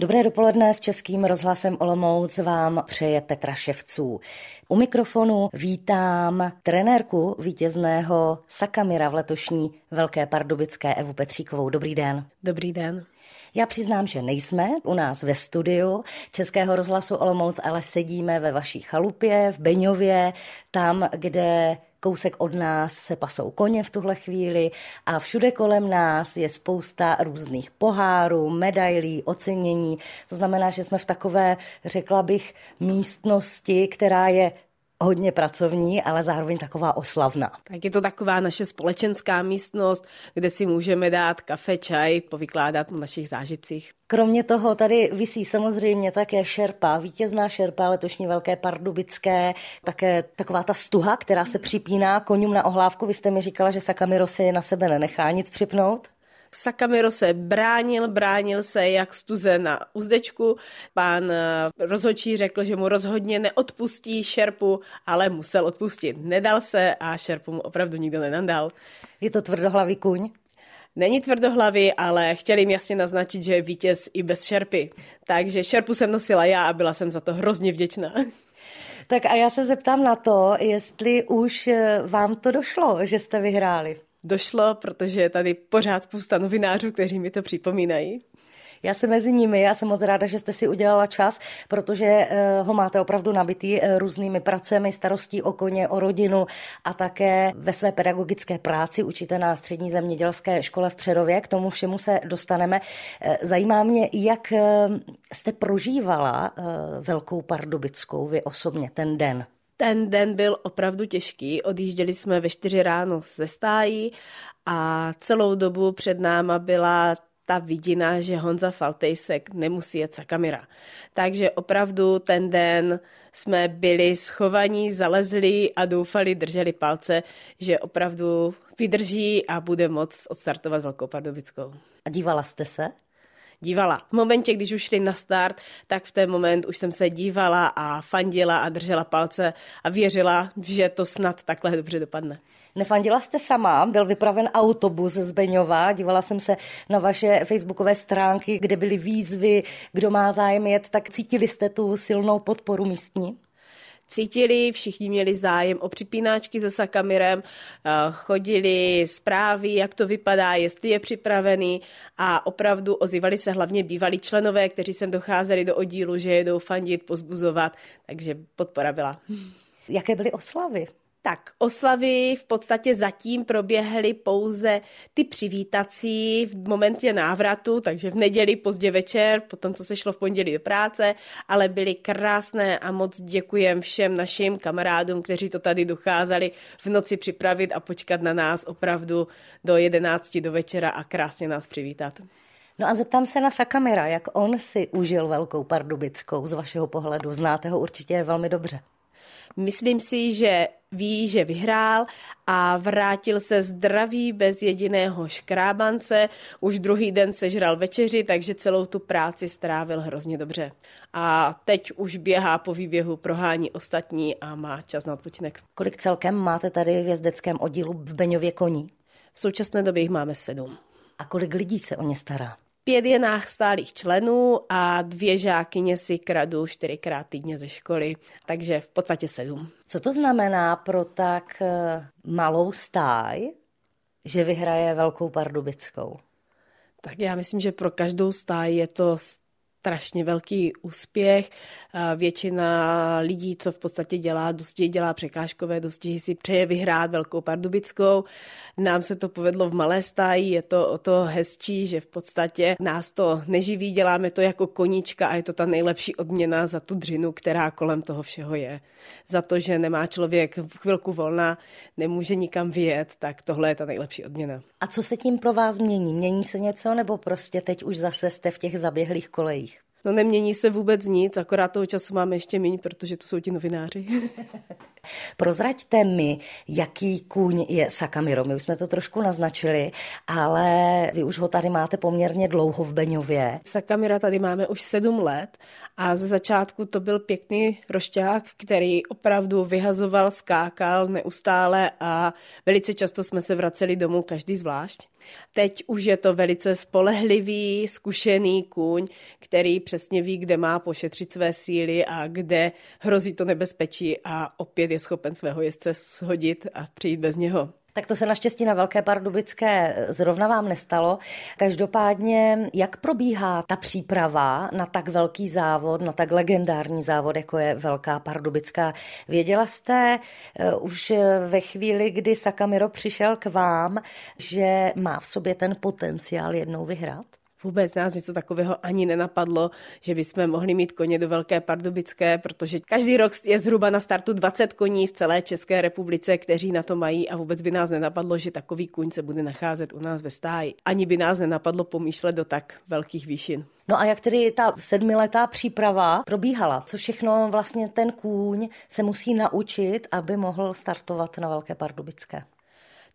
Dobré dopoledne s Českým rozhlasem Olomouc vám přeje Petra Ševců. U mikrofonu vítám trenérku vítězného Sakamira v letošní Velké Pardubické Evu Petříkovou. Dobrý den. Dobrý den. Já přiznám, že nejsme u nás ve studiu Českého rozhlasu Olomouc, ale sedíme ve vaší chalupě v Beňově, tam, kde kousek od nás se pasou koně v tuhle chvíli a všude kolem nás je spousta různých pohárů, medailí, ocenění. To znamená, že jsme v takové, řekla bych, místnosti, která je hodně pracovní, ale zároveň taková oslavná. Tak je to taková naše společenská místnost, kde si můžeme dát kafe, čaj, povykládat o našich zážitcích. Kromě toho tady visí samozřejmě také šerpa, vítězná šerpa letošní Velké Pardubické, také taková ta stuha, která se připíná koním na ohlávku. Vy jste mi říkala, že Sakamiro si na sebe nenechá nic připnout? Sakamiro se bránil, bránil se jak stuze na uzdečku. Pán eh, rozhodčí řekl, že mu rozhodně neodpustí šerpu, ale musel odpustit. Nedal se a šerpu mu opravdu nikdo nenandal. Je to tvrdohlavý kuň? Není tvrdohlavý, ale chtěli jim jasně naznačit, že je vítěz i bez šerpy. Takže šerpu jsem nosila já a byla jsem za to hrozně vděčná. Tak a já se zeptám na to, jestli už eh, vám to došlo, že jste vyhráli došlo, protože je tady pořád spousta novinářů, kteří mi to připomínají. Já jsem mezi nimi, já jsem moc ráda, že jste si udělala čas, protože eh, ho máte opravdu nabitý eh, různými pracemi, starostí o koně, o rodinu a také ve své pedagogické práci učíte na střední zemědělské škole v Přerově. K tomu všemu se dostaneme. Eh, zajímá mě, jak jste prožívala Velkou Pardubickou vy osobně ten den. Ten den byl opravdu těžký, odjížděli jsme ve čtyři ráno ze stájí a celou dobu před náma byla ta vidina, že Honza Faltejsek nemusí jet za kamera. Takže opravdu ten den jsme byli schovaní, zalezli a doufali, drželi palce, že opravdu vydrží a bude moc odstartovat Velkou Pardubickou. A dívala jste se? Dívala. V momentě, když už šli na start, tak v ten moment už jsem se dívala a fandila a držela palce a věřila, že to snad takhle dobře dopadne. Nefandila jste sama, byl vypraven autobus z Beňova, dívala jsem se na vaše facebookové stránky, kde byly výzvy, kdo má zájem jet, tak cítili jste tu silnou podporu místní? Cítili, všichni měli zájem o připínáčky se Sakamirem, eh, chodili zprávy, jak to vypadá, jestli je připravený a opravdu ozývali se hlavně bývalí členové, kteří sem docházeli do oddílu, že jedou fandit, pozbuzovat, takže podpora byla. Jaké byly oslavy? Tak oslavy v podstatě zatím proběhly pouze ty přivítací v momentě návratu, takže v neděli pozdě večer, potom co se šlo v pondělí do práce, ale byly krásné a moc děkujem všem našim kamarádům, kteří to tady docházeli v noci připravit a počkat na nás opravdu do 11 do večera a krásně nás přivítat. No a zeptám se na Sakamira, jak on si užil Velkou Pardubickou z vašeho pohledu. Znáte ho určitě velmi dobře. Myslím si, že ví, že vyhrál a vrátil se zdravý bez jediného škrábance. Už druhý den sežral večeři, takže celou tu práci strávil hrozně dobře. A teď už běhá po výběhu, prohání ostatní a má čas na odpočinek. Kolik celkem máte tady v jezdeckém oddílu v Beňově koní? V současné době jich máme sedm. A kolik lidí se o ně stará? Pět je nás stálých členů a dvě žákyně si kradu čtyřikrát týdně ze školy, takže v podstatě sedm. Co to znamená pro tak eh, malou stáj, že vyhraje Velkou Pardubickou? Tak já myslím, že pro každou stáj je to strašně velký úspěch. Většina lidí, co v podstatě dělá dosti, dělá překážkové dostihy, si přeje vyhrát Velkou Pardubickou. Nám se to povedlo v malé stáji, je to o to hezčí, že v podstatě nás to neživí, děláme to jako koníčka a je to ta nejlepší odměna za tu dřinu, která kolem toho všeho je. Za to, že nemá člověk chvilku volna, nemůže nikam vyjet, tak tohle je ta nejlepší odměna. A co se tím pro vás mění? Mění se něco nebo prostě teď už zase jste v těch zaběhlých kolejích? No nemění se vůbec nic, akorát toho času máme ještě méně, protože tu jsou ti novináři. Prozraďte mi, jaký kůň je Sakamiro. My už jsme to trošku naznačili, ale vy už ho tady máte poměrně dlouho v Beňově. Sakamira tady máme už sedm let a ze začátku to byl pěkný rošťák, který opravdu vyhazoval, skákal neustále a velice často jsme se vraceli domů každý zvlášť. Teď už je to velice spolehlivý, zkušený kůň, který přesně ví, kde má pošetřit své síly a kde hrozí to nebezpečí a opět je schopen svého jezdce shodit a přijít bez něho. Tak to se naštěstí na Velké Pardubické zrovna vám nestalo. Každopádně, jak probíhá ta příprava na tak velký závod, na tak legendární závod, jako je Velká Pardubická? Věděla jste uh, už ve chvíli, kdy Sakamiro přišel k vám, že má v sobě ten potenciál jednou vyhrát? Vůbec nás něco takového ani nenapadlo, že bychom mohli mít koně do Velké Pardubické, protože každý rok je zhruba na startu 20 koní v celé České republice, kteří na to mají a vůbec by nás nenapadlo, že takový kuň se bude nacházet u nás ve stáji. Ani by nás nenapadlo pomýšlet do tak velkých výšin. No a jak tedy ta sedmiletá příprava probíhala? Co všechno vlastně ten kůň se musí naučit, aby mohl startovat na Velké Pardubické?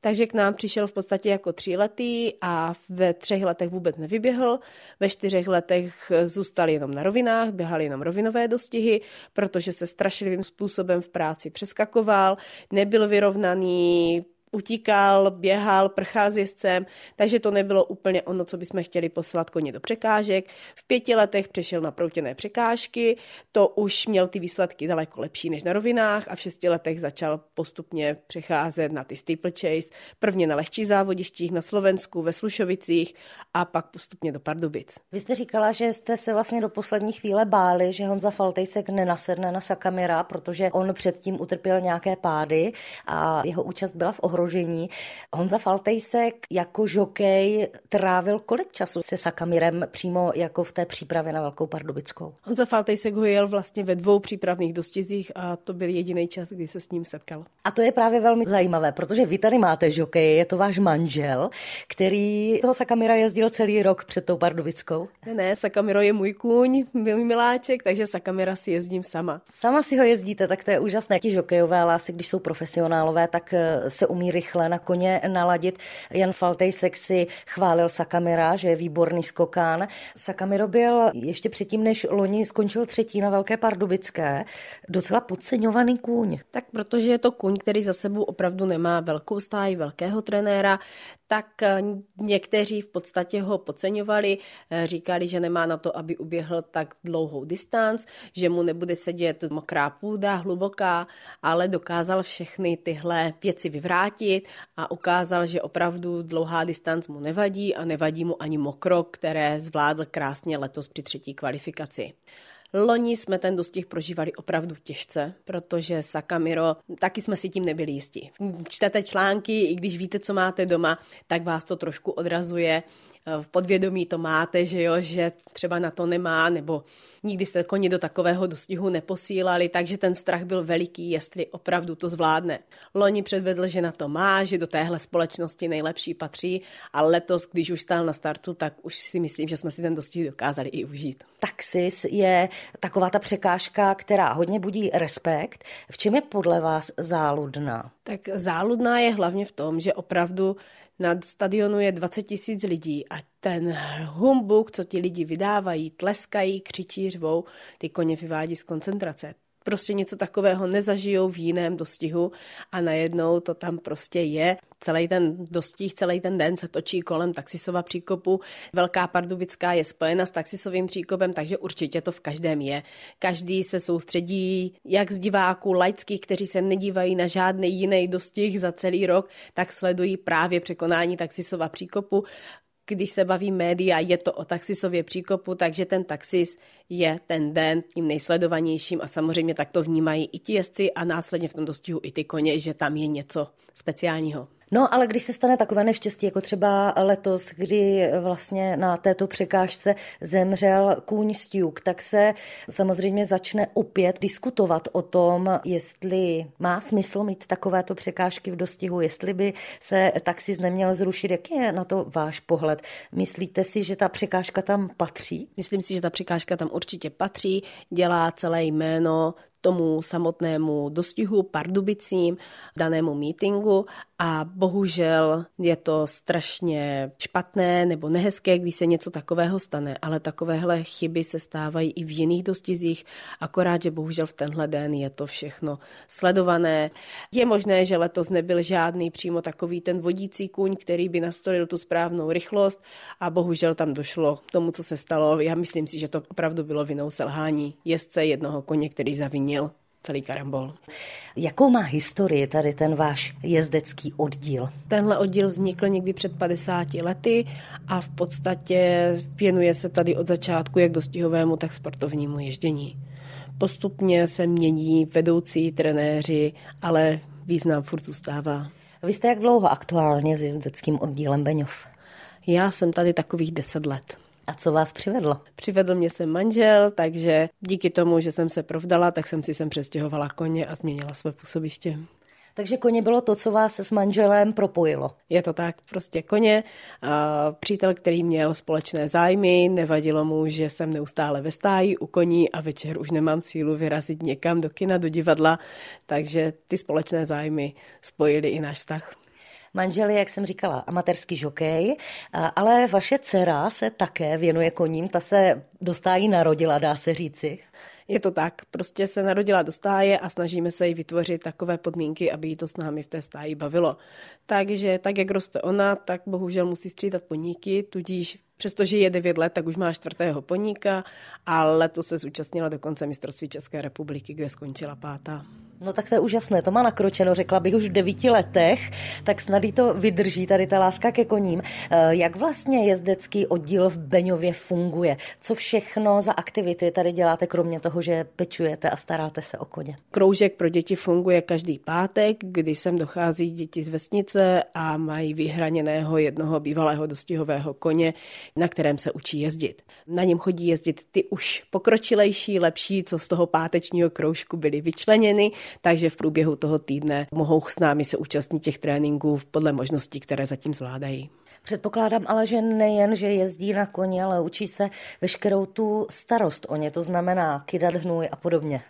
Takže k nám přišel v podstatě jako tříletý a ve třech letech vůbec nevyběhl. Ve čtyřech letech zůstal jenom na rovinách, běhal jenom rovinové dostihy, protože se strašlivým způsobem v práci přeskakoval, nebyl vyrovnaný, utíkal, běhal, prchal s jezdcem, takže to nebylo úplně ono, co bychom chtěli poslat koně do překážek. V pěti letech přešel na proutěné překážky, to už měl ty výsledky daleko lepší než na rovinách a v šesti letech začal postupně přecházet na ty steeplechase, prvně na lehčí závodištích na Slovensku, ve Slušovicích a pak postupně do Pardubic. Vy jste říkala, že jste se vlastně do poslední chvíle báli, že Honza Faltejsek nenasedne na Sakamira, protože on předtím utrpěl nějaké pády a jeho účast byla v ohrožení ohrožení. Honza Faltejsek jako žokej trávil kolik času se Sakamirem přímo jako v té přípravě na Velkou Pardubickou? Honza Faltejsek ho jel vlastně ve dvou přípravných dostizích a to byl jediný čas, kdy se s ním setkal. A to je právě velmi zajímavé, protože vy tady máte žokej, je to váš manžel, který toho Sakamira jezdil celý rok před tou Pardubickou. Ne, ne, Sakamiro je můj kůň, můj miláček, takže Sakamira si jezdím sama. Sama si ho jezdíte, tak to je úžasné. Ti žokejové, asi když jsou profesionálové, tak eh, se umí rychle na koně naladit. Jan Faltejsek si chválil Sakamira, že je výborný skokán. Sakamiro byl ještě předtím, než loni skončil třetí na Velké Pardubické, docela podceňovaný kůň. Tak protože je to kůň, který za sebou opravdu nemá velkou stáj, velkého trenéra, tak eh, někteří v podstatě ho podceňovali, eh, říkali, že nemá na to, aby uběhl tak dlouhou distanc, že mu nebude sedět mokrá půda, hluboká, ale dokázal všechny tyhle věci vyvrátit a ukázal, že opravdu dlouhá distanc mu nevadí a nevadí mu ani mokro, které zvládl krásně letos při třetí kvalifikaci. Loni jsme ten dostih prožívali opravdu těžce, protože Sakamiro, taky jsme si tím nebyli jistí. Čtete články, i když víte, co máte doma, tak vás to trošku odrazuje v podvědomí to máte, že jo, že třeba na to nemá, nebo nikdy jste koně do takového dostihu neposílali, takže ten strach byl veliký, jestli opravdu to zvládne. Loni předvedl, že na to má, že do téhle společnosti nejlepší patří a letos, když už stál na startu, tak už si myslím, že jsme si ten dostih dokázali i užít. Taxis je taková ta překážka, která hodně budí respekt. V čem je podle vás záludná? Tak záludná je hlavně v tom, že opravdu na stadionu je 20 tisíc lidí a ten humbuk, co ti lidi vydávají, tleskají, křičí, řvou, ty koně vyvádí z koncentrace prostě něco takového nezažijou v jiném dostihu a najednou to tam prostě je. Celý ten dostih, celý ten den se točí kolem taxisova příkopu. Velká Pardubická je spojena s taxisovým příkopem, takže určitě to v každém je. Každý se soustředí jak z diváků laických, kteří se nedívají na žádný jiný dostih za celý rok, tak sledují právě překonání taxisova příkopu když se baví média, je to o taxisově příkopu, takže ten taxis je ten den tím nejsledovanějším a samozřejmě tak to vnímají i ti jezdci a následně v tom dostihu i ty koně, že tam je něco speciálního. No, ale když se stane takové neštěstí, jako třeba letos, kdy vlastně na této překážce zemřel kůň Stuk, tak se samozřejmě začne opět diskutovat o tom, jestli má smysl mít takovéto překážky v dostihu, jestli by se taxis neměl zrušit. Jaký je na to váš pohled? Myslíte si, že ta překážka tam patří? Myslím si, že ta překážka tam určitě patří, dělá celé jméno tomu samotnému dostihu Pardubicím, danému mítingu a bohužel je to strašně špatné nebo nehezké, když se něco takového stane, ale takovéhle chyby se stávají i v jiných dostizích, akorát, že bohužel v tenhle den je to všechno sledované. Je možné, že letos nebyl žádný přímo takový ten vodící kuň, který by nastolil tu správnou rychlost a bohužel tam došlo k tomu, co se stalo. Já myslím si, že to opravdu bylo vinou selhání jezdce jednoho koně, který zavinil celý karambol. Jakou má historii tady ten váš jezdecký oddíl? Tenhle oddíl vznikl někdy před 50 lety a v podstatě věnuje se tady od začátku jak dostihovému, tak sportovnímu ježdění. Postupně se mění vedoucí trenéři, ale význam furt zůstává. Vy jste jak dlouho aktuálně s jezdeckým oddílem Beňov? Já jsem tady takových deset let. A co vás přivedlo? Přivedl mě sem manžel, takže díky tomu, že jsem se provdala, tak jsem si sem přestěhovala koně a změnila své působiště. Takže koně bylo to, co vás s manželem propojilo. Je to tak, prostě koně. A přítel, který měl společné zájmy, nevadilo mu, že jsem neustále ve stáji u koní a večer už nemám sílu vyrazit někam do kina, do divadla, takže ty společné zájmy spojily i náš vztah. Manžel je, jak jsem říkala, amatérský žokej, ale vaše dcera se také věnuje koním, ta se do stájí narodila, dá se říci. Je to tak, prostě se narodila do stáje a snažíme se jí vytvořit takové podmínky, aby jí to s námi v té stáji bavilo. Takže tak, jak roste ona, tak bohužel musí střídat poníky, tudíž Přestože je 9 let, tak už má čtvrtého poníka a letos se zúčastnila dokonce mistrovství České republiky, kde skončila pátá. No tak to je úžasné, to má nakročeno, řekla bych už v devíti letech, tak snad to vydrží tady ta láska ke koním. Eh, jak vlastně jezdecký oddíl v Beňově funguje? Co všechno za aktivity tady děláte, kromě toho, že pečujete a staráte se o koně? Kroužek pro děti funguje každý pátek, kdy sem dochází děti z vesnice a mají vyhraněného jednoho bývalého dostihového koně, na kterém se učí jezdit. Na něm chodí jezdit ty už pokročilejší, lepší, co z toho pátečního kroužku byly vyčleněny, takže v průběhu toho týdne mohou s námi se účastnit těch tréninků podle možností, které zatím zvládají. Předpokládám ale, že nejen, že jezdí na koni, ale učí se veškerou tu starost o ně, to znamená kydat hnůj a podobně.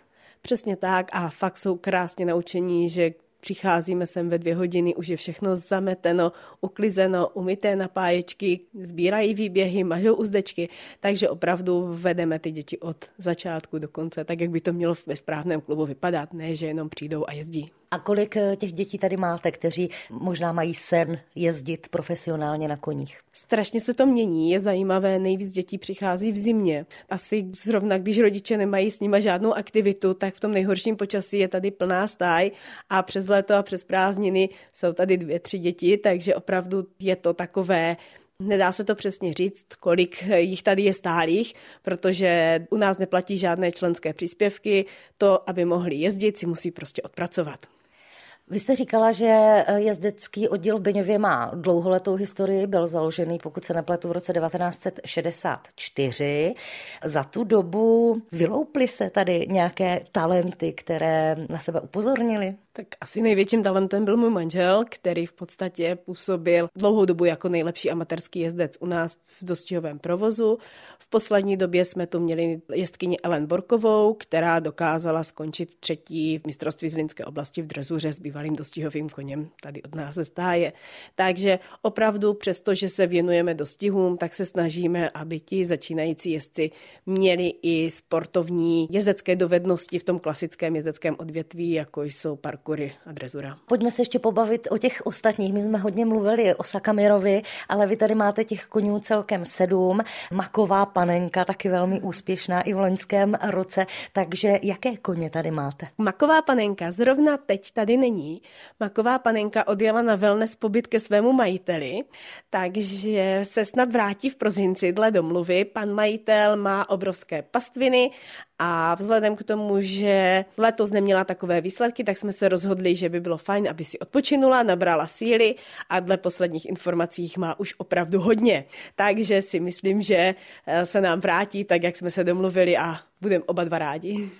Přesně tak a fakt jsou krásně naučení, že Přicházíme sem ve dvě hodiny, už je všechno zameteno, uklizeno, umyté napáječky, sbírají výběhy, mažou uzdečky, takže opravdu vedeme ty děti od začátku do konce, tak jak by to mělo ve správném klubu vypadat, ne, že jenom přijdou a jezdí. A kolik eh, těch dětí tady máte, kteří možná mají sen jezdit profesionálně na koních? Strašně se to mění, je zajímavé, nejvíc dětí přichází v zimě. Asi zrovna, když rodiče nemají s nima žádnou aktivitu, tak v tom nejhorším počasí je tady plná stáj a přes léto a přes prázdniny jsou tady dvě, tři děti, takže opravdu je to takové Nedá se to přesně říct, kolik jich tady je stálých, protože u nás neplatí žádné členské příspěvky. To, aby mohli jezdit, si musí prostě odpracovat. Vy jste říkala, že eh, jezdecký oddíl v Beňově má dlouholetou historii, byl založený, pokud se nepletu, v roce 1964. Za tu dobu vylouply se tady nějaké talenty, které na sebe upozornili? Tak asi největším talentem byl můj manžel, který v podstatě působil dlouhou dobu jako nejlepší amatérský jezdec u nás v dostihovém provozu. V poslední době jsme tu měli jezdkyni Ellen Borkovou, která dokázala skončit třetí v mistrovství z Linské oblasti v drezuře s bývalým dostihovým koněm tady od nás ze stáje. Takže opravdu přesto, že se věnujeme dostihům, tak se snažíme, aby ti začínající jezdci měli i sportovní jezdecké dovednosti v tom klasickém jezdeckém odvětví, jako jsou parkury a drezura. Pojďme se ještě pobavit o těch ostatních. My jsme hodně mluvili o Sakamirovi, ale vy tady máte těch konňů celkem sedm. Maková panenka, taky velmi úspěšná i v loňském roce. Takže jaké koně tady máte? Maková panenka zrovna teď tady není. Maková panenka odjela na wellness pobyt ke svému majiteli, takže se snad vrátí v prozinci dle domluvy. Pan majitel má obrovské pastviny a vzhledem k tomu, že letos neměla takové výsledky, tak jsme se rozhodli, že by bylo fajn, aby si odpočinula, nabrala síly a dle posledních informací má už opravdu hodně. Takže si myslím, že eh, se nám vrátí tak, jak jsme se domluvili a budeme oba dva rádi.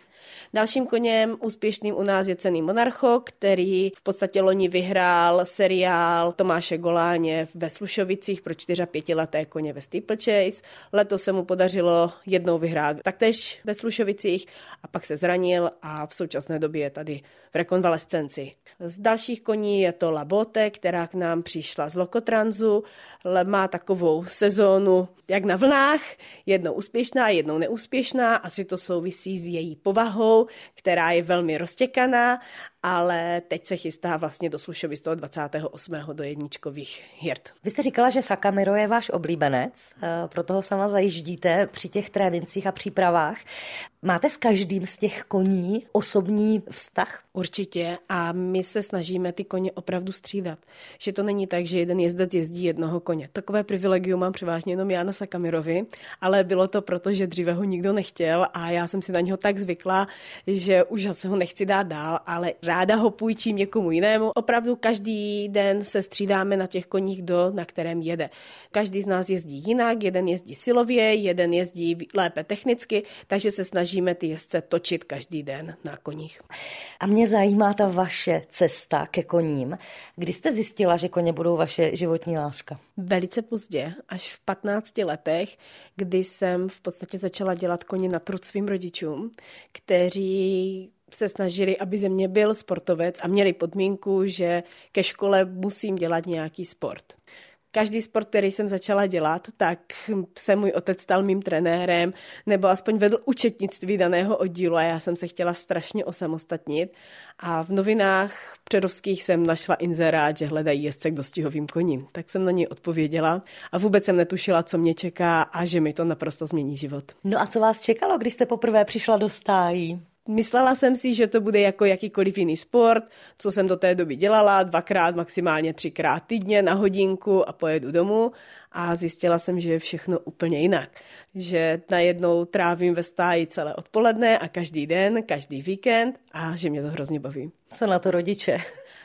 Dalším koněm úspěšným u nás je cený Monarcho, který v podstatě loni vyhrál seriál Tomáše Goláně ve Slušovicích pro 4 a 5 leté koně ve Steeplechase. Letos se mu podařilo jednou vyhrát taktéž ve Slušovicích a pak se zranil a v současné době je tady v rekonvalescenci. Z dalších koní je to Labote, která k nám přišla z Lokotranzu. Má takovou sezónu jak na vlnách, jednou úspěšná, jednou neúspěšná. Asi to souvisí s její povahou, která je velmi roztěkaná, ale teď se chystá vlastně do Slušovi z toho 28. do jedničkových hird. Vy jste říkala, že Sakamiro je váš oblíbenec, eh, proto ho sama zajíždíte při těch trénincích a přípravách. Máte s každým z těch koní osobní vztah? Určitě a my se snažíme ty koně opravdu střídat. Že to není tak, že jeden jezdec jezdí jednoho koně. Takové privilegium mám převážně jenom já na Sakamirovi, ale bylo to proto, že dříve ho nikdo nechtěl a já jsem si na něho tak zvykla, že už se ho nechci dát dál, ale ráda ho půjčím někomu jinému. Opravdu každý den se střídáme na těch koních, do, na kterém jede. Každý z nás jezdí jinak, jeden jezdí silově, jeden jezdí lépe technicky, takže se snažíme ty jezdce točit každý den na koních. A mě zajímá ta vaše cesta ke koním. Kdy jste zjistila, že koně budou vaše životní láska? Velice pozdě, až v 15 letech, kdy jsem v podstatě začala dělat koně na trud svým rodičům, kteří se snažili, aby ze mě byl sportovec a měli podmínku, že ke škole musím dělat nějaký sport každý sport, který jsem začala dělat, tak se můj otec stal mým trenérem, nebo aspoň vedl učetnictví daného oddílu a já jsem se chtěla strašně osamostatnit. A v novinách předovských jsem našla inzerát, že hledají jezdce k dostihovým koním. Tak jsem na něj odpověděla a vůbec jsem netušila, co mě čeká a že mi to naprosto změní život. No a co vás čekalo, když jste poprvé přišla do stájí? Myslela jsem si, že to bude jako jakýkoliv jiný sport, co jsem do té doby dělala, dvakrát, maximálně třikrát týdně na hodinku a pojedu domů a zjistila jsem, že je všechno úplně jinak. Že najednou trávím ve stáji celé odpoledne a každý den, každý víkend a že mě to hrozně baví. Co na to rodiče?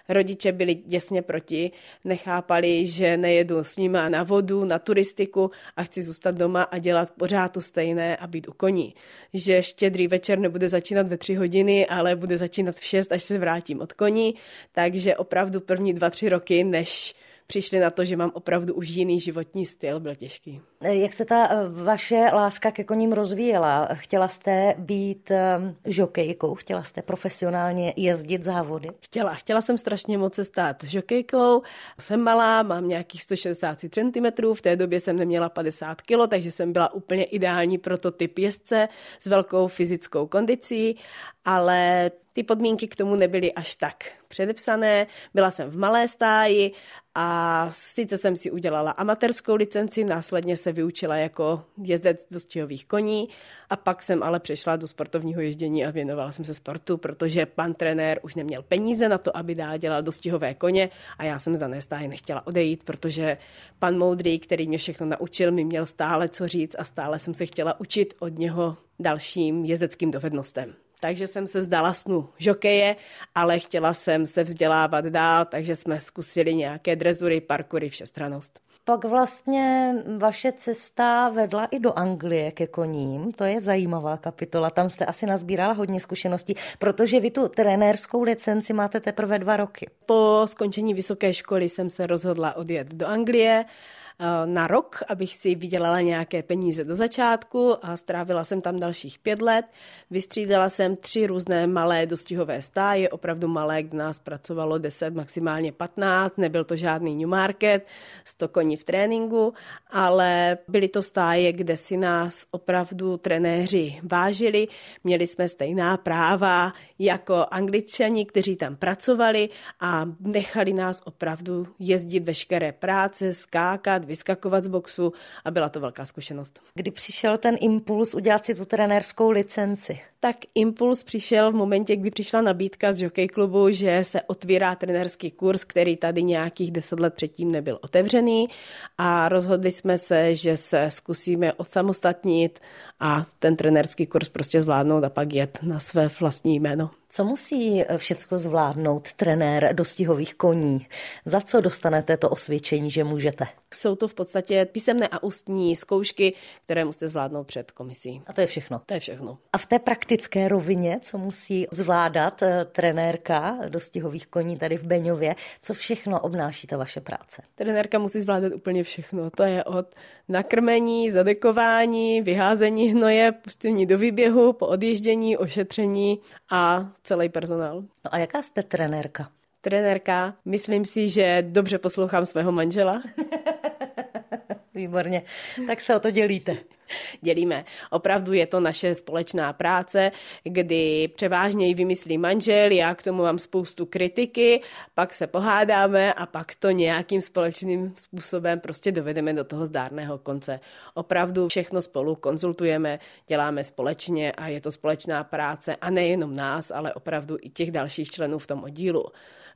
Rodiče byli těsně proti, nechápali, že nejedu s nimi na vodu, na turistiku a chci zůstat doma a dělat pořád to stejné a být u koní. Že štědrý večer nebude začínat ve tři hodiny, ale bude začínat v šest, až se vrátím od koní. Takže opravdu první dva, tři roky, než přišli na to, že mám opravdu už jiný životní styl, byl těžký. Jak se ta eh, vaše láska ke koním rozvíjela? Chtěla jste být ehm, žokejkou? Chtěla jste profesionálně jezdit závody? Chtěla. Chtěla jsem strašně moc se stát žokejkou. Jsem malá, mám nějakých 160 cm, v té době jsem neměla 50 kg, takže jsem byla úplně ideální prototyp jezdce s velkou fyzickou kondicí, ale ty podmínky k tomu nebyly až tak předepsané. Byla jsem v malé stáji a sice jsem si udělala amatérskou licenci, následně se vyučila jako jezdec dostihových koní a pak jsem ale přešla do sportovního ježdění a věnovala jsem se sportu, protože pan trenér už neměl peníze na to, aby dál dělal dostihové koně a já jsem z dané stáje nechtěla odejít, protože pan Moudrý, který mě všechno naučil, mi měl stále co říct a stále jsem se chtěla učit od něho dalším jezdeckým dovednostem. Takže jsem se vzdala snu žokeje, ale chtěla jsem se vzdělávat dál, takže jsme zkusili nějaké drezury, parkury, všestranost. Pak vlastně vaše cesta vedla i do Anglie ke koním. To je zajímavá kapitola. Tam jste asi nazbírala hodně zkušeností, protože vy tu trenérskou licenci máte teprve dva roky. Po skončení vysoké školy jsem se rozhodla odjet do Anglie na rok, abych si vydělala nějaké peníze do začátku a strávila jsem tam dalších pět let. Vystřídala jsem tři různé malé dostihové stáje, opravdu malé, kde nás pracovalo 10, maximálně 15, nebyl to žádný new market, 100 koní v tréninku, ale byly to stáje, kde si nás opravdu trenéři vážili, měli jsme stejná práva jako angličani, kteří tam pracovali a nechali nás opravdu jezdit veškeré práce, skákat, vyskakovat z boxu a byla to velká zkušenost. Kdy přišel ten impuls udělat si tu trenérskou licenci? Tak impuls přišel v momentě, kdy přišla nabídka z Jockey klubu, že se otvírá trenérský kurz, který tady nějakých deset let předtím nebyl otevřený a rozhodli jsme se, že se zkusíme odsamostatnit a ten trenérský kurz prostě zvládnout a pak jet na své vlastní jméno. Co musí všechno zvládnout trenér dostihových koní? Za co dostanete to osvědčení, že můžete? Jsou to v podstatě písemné a ústní zkoušky, které musíte zvládnout před komisí. A to je všechno? To je všechno. A v té praxi praktické rovině, co musí zvládat eh, trenérka dostihových koní tady v Beňově. Co všechno obnáší ta vaše práce? Trenérka musí zvládat úplně všechno. To je od nakrmení, zadekování, vyházení hnoje, pustení do výběhu, po odjíždění, ošetření a celý personál. No a jaká jste trenérka? Trenérka, myslím si, že dobře poslouchám svého manžela. Výborně, tak se o to dělíte. dělíme. Opravdu je to naše společná práce, kdy převážně ji vymyslí manžel, já k tomu mám spoustu kritiky, pak se pohádáme a pak to nějakým společným způsobem prostě dovedeme do toho zdárného konce. Opravdu všechno spolu konzultujeme, děláme společně a je to společná práce a nejenom nás, ale opravdu i těch dalších členů v tom oddílu.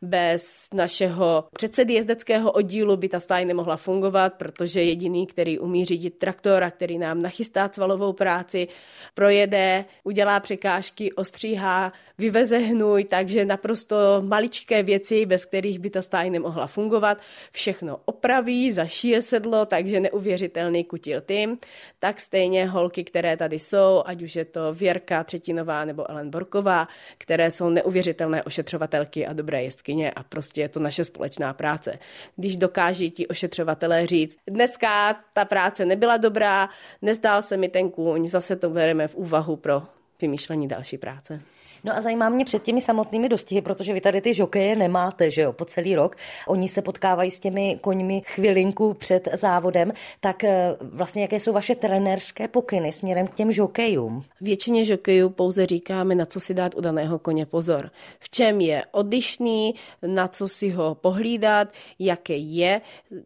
Bez našeho předsedy jezdeckého oddílu by ta stáj nemohla fungovat, protože jediný, který umí řídit traktor a který nám nachystá cvalovou práci, projede, udělá překážky, ostříhá, vyveze hnůj, takže naprosto maličké věci, bez kterých by ta stáj nemohla fungovat, všechno opraví, zašije sedlo, takže neuvěřitelný kutil tým. Tak stejně holky, které tady jsou, ať už je to Věrka Třetinová nebo Ellen Borková, které jsou neuvěřitelné ošetřovatelky a dobré jestkyně a prostě je to naše společná práce. Když dokáží ti ošetřovatelé říct, dneska ta práce nebyla dobrá, nezdál se mi ten kůň, zase to bereme v úvahu pro vymýšlení další práce. No a zajímá mě před těmi samotnými dostihy, protože vy tady ty žokeje nemáte, že jo, po celý rok. Oni se potkávají s těmi koňmi chvilinku před závodem. Tak eh, vlastně jaké jsou vaše trenérské pokyny směrem k těm žokejům? Většině žokejů pouze říkáme, na co si dát u daného koně pozor. V čem je odlišný, na co si ho pohlídat, jaké je,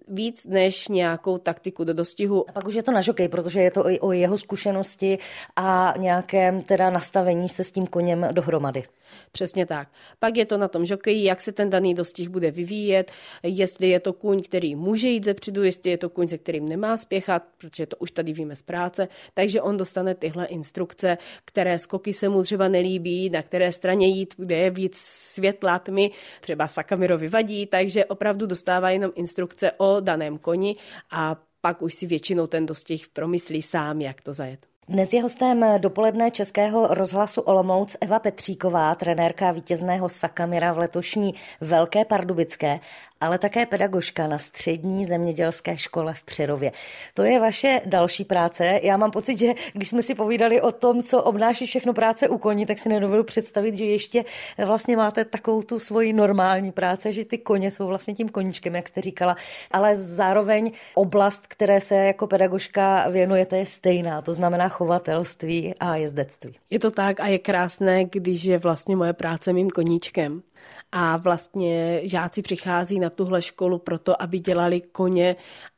víc než nějakou taktiku do dostihu. A pak už je to na žokej, protože je to i o jeho zkušenosti a nějakém teda nastavení se s tím koněm do dohromady. Přesně tak. Pak je to na tom žokeji, jak se ten daný dostih bude vyvíjet, jestli je to kůň, který může jít zepředu, jestli je to kůň, se kterým nemá spěchat, protože to už tady víme z práce, takže on dostane tyhle instrukce, které skoky se mu třeba nelíbí, na které straně jít, kde je víc světla tmy, třeba Sakamirovi vadí, takže opravdu dostává jenom instrukce o daném koni a pak už si většinou ten dostih promyslí sám, jak to zajet. Dnes je hostem dopoledne Českého rozhlasu Olomouc Eva Petříková, trenérka vítězného Sakamira v letošní Velké Pardubické ale také pedagožka na střední zemědělské škole v Přerově. To je vaše další práce. Já mám pocit, že když jsme si povídali o tom, co obnáší všechno práce u koní, tak si nedovedu představit, že ještě vlastně máte takovou tu svoji normální práce, že ty koně jsou vlastně tím koníčkem, jak jste říkala, ale zároveň oblast, které se jako pedagožka věnujete, je stejná, to znamená chovatelství a jezdectví. Je to tak a je krásné, když je vlastně moje práce mým koníčkem a vlastně žáci přichází na tuhle školu proto, aby dělali koně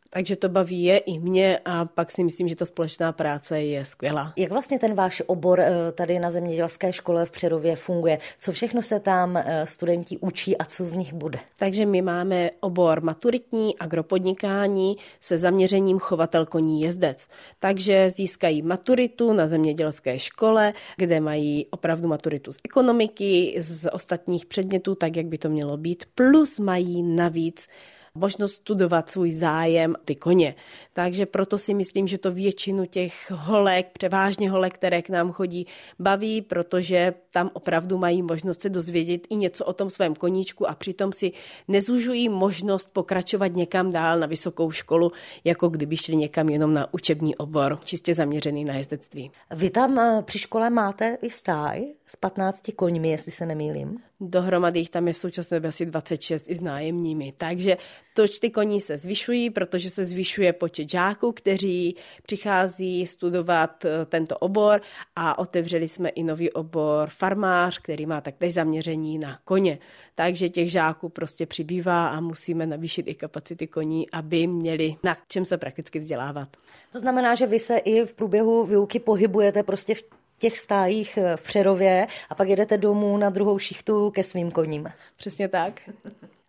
takže to baví je i mě a pak si myslím, že ta společná práce je skvělá. Jak vlastně ten váš obor eh, tady na zemědělské škole v Přerově funguje? Co všechno se tam eh, studenti učí a co z nich bude? Takže my máme obor maturitní agropodnikání se zaměřením chovatel koní jezdec. Takže získají maturitu na zemědělské škole, kde mají opravdu maturitu z ekonomiky, z ostatních předmětů, tak jak by to mělo být, plus mají navíc možnost studovat svůj zájem ty koně. Takže proto si myslím, že to většinu těch holek, převážně holek, které k nám chodí, baví, protože tam opravdu mají možnost se dozvědět i něco o tom svém koníčku a přitom si nezužují možnost pokračovat někam dál na vysokou školu, jako kdyby šli někam jenom na učební obor, čistě zaměřený na jezdectví. Vy tam eh, při škole máte i stáj s 15 koňmi, jestli se nemýlím? Dohromady jich tam je v současné době asi 26 i s nájemními. Takže točty koní se zvyšují, protože se zvyšuje počet žáků, kteří přichází studovat eh, tento obor a otevřeli jsme i nový obor farmář, který má taktéž zaměření na koně. Takže těch žáků prostě přibývá a musíme navýšit i kapacity koní, aby měli na čem se prakticky vzdělávat. To znamená, že vy se i v průběhu výuky pohybujete prostě v těch stájích eh, v Přerově a pak jedete domů na druhou šichtu ke svým koním. Přesně tak.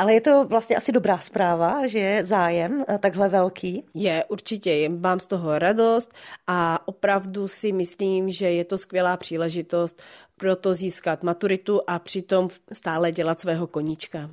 Ale je to vlastně asi dobrá zpráva, že je zájem eh, takhle velký? Je, určitě. Mám z toho radost a opravdu si myslím, že je to skvělá příležitost pro to získat maturitu a přitom stále dělat svého koníčka.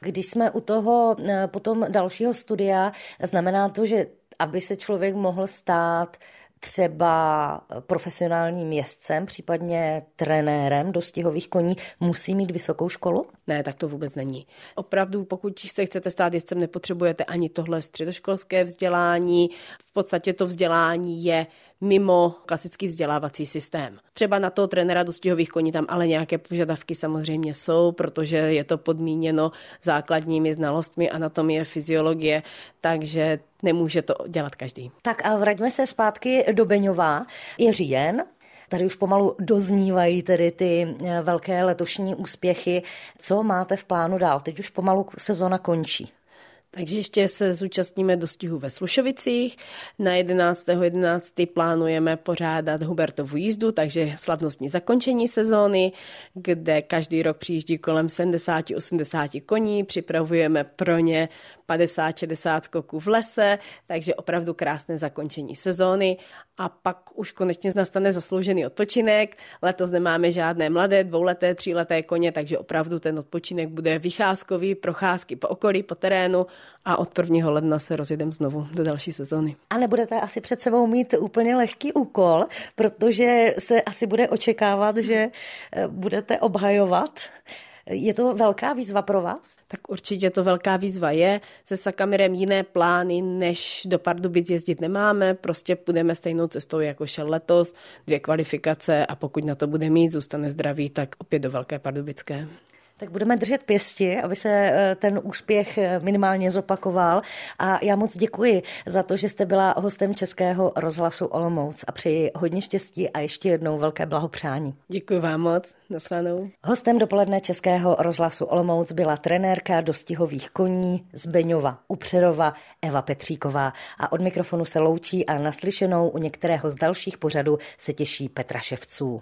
Když jsme u toho eh, potom dalšího studia, znamená to, že aby se člověk mohl stát třeba profesionálním jezdcem, případně trenérem dostihových koní, musí mít vysokou školu? Ne, tak to vůbec není. Opravdu, pokud se chcete stát jezdcem, nepotřebujete ani tohle středoškolské vzdělání. V podstatě to vzdělání je mimo klasický vzdělávací systém. Třeba na toho trenéra dostihových koní tam ale nějaké požadavky samozřejmě jsou, protože je to podmíněno základními znalostmi anatomie, fyziologie, takže nemůže to dělat každý. Tak a vraťme se zpátky do Beňová. Je říjen, Tady už pomalu doznívají tedy ty eh, velké letošní úspěchy. Co máte v plánu dál? Teď už pomalu sezona končí. Takže ještě se zúčastníme dostihu ve Slušovicích. Na 11.11. 11. plánujeme pořádat Hubertovu jízdu, takže slavnostní zakončení sezóny, kde každý rok přijíždí kolem 70-80 koní. Připravujeme pro ně 50-60 skoků v lese, takže opravdu krásné zakončení sezóny a pak už konečně nastane zasloužený odpočinek. Letos nemáme žádné mladé, dvouleté, tříleté koně, takže opravdu ten odpočinek bude vycházkový, procházky po okolí, po terénu a od 1. ledna se rozjedeme znovu do další sezóny. A nebudete asi před sebou mít úplně lehký úkol, protože se asi bude očekávat, že eh, budete obhajovat je to velká výzva pro vás? Tak určitě to velká výzva je. Se Sakamirem jiné plány, než do Pardubic jezdit nemáme. Prostě půjdeme stejnou cestou, jako šel letos. Dvě kvalifikace a pokud na to bude mít, zůstane zdravý, tak opět do Velké Pardubické. Tak budeme držet pěsti, aby se eh, ten úspěch eh, minimálně zopakoval. A já moc děkuji za to, že jste byla hostem Českého rozhlasu Olomouc a přeji hodně štěstí a ještě jednou velké blahopřání. Děkuji vám moc. Naschledanou. Hostem dopoledne Českého rozhlasu Olomouc byla trenérka dostihových koní z Beňova u Přerova Eva Petříková a od mikrofonu se loučí a naslyšenou u některého z dalších pořadů se těší Petra Ševců.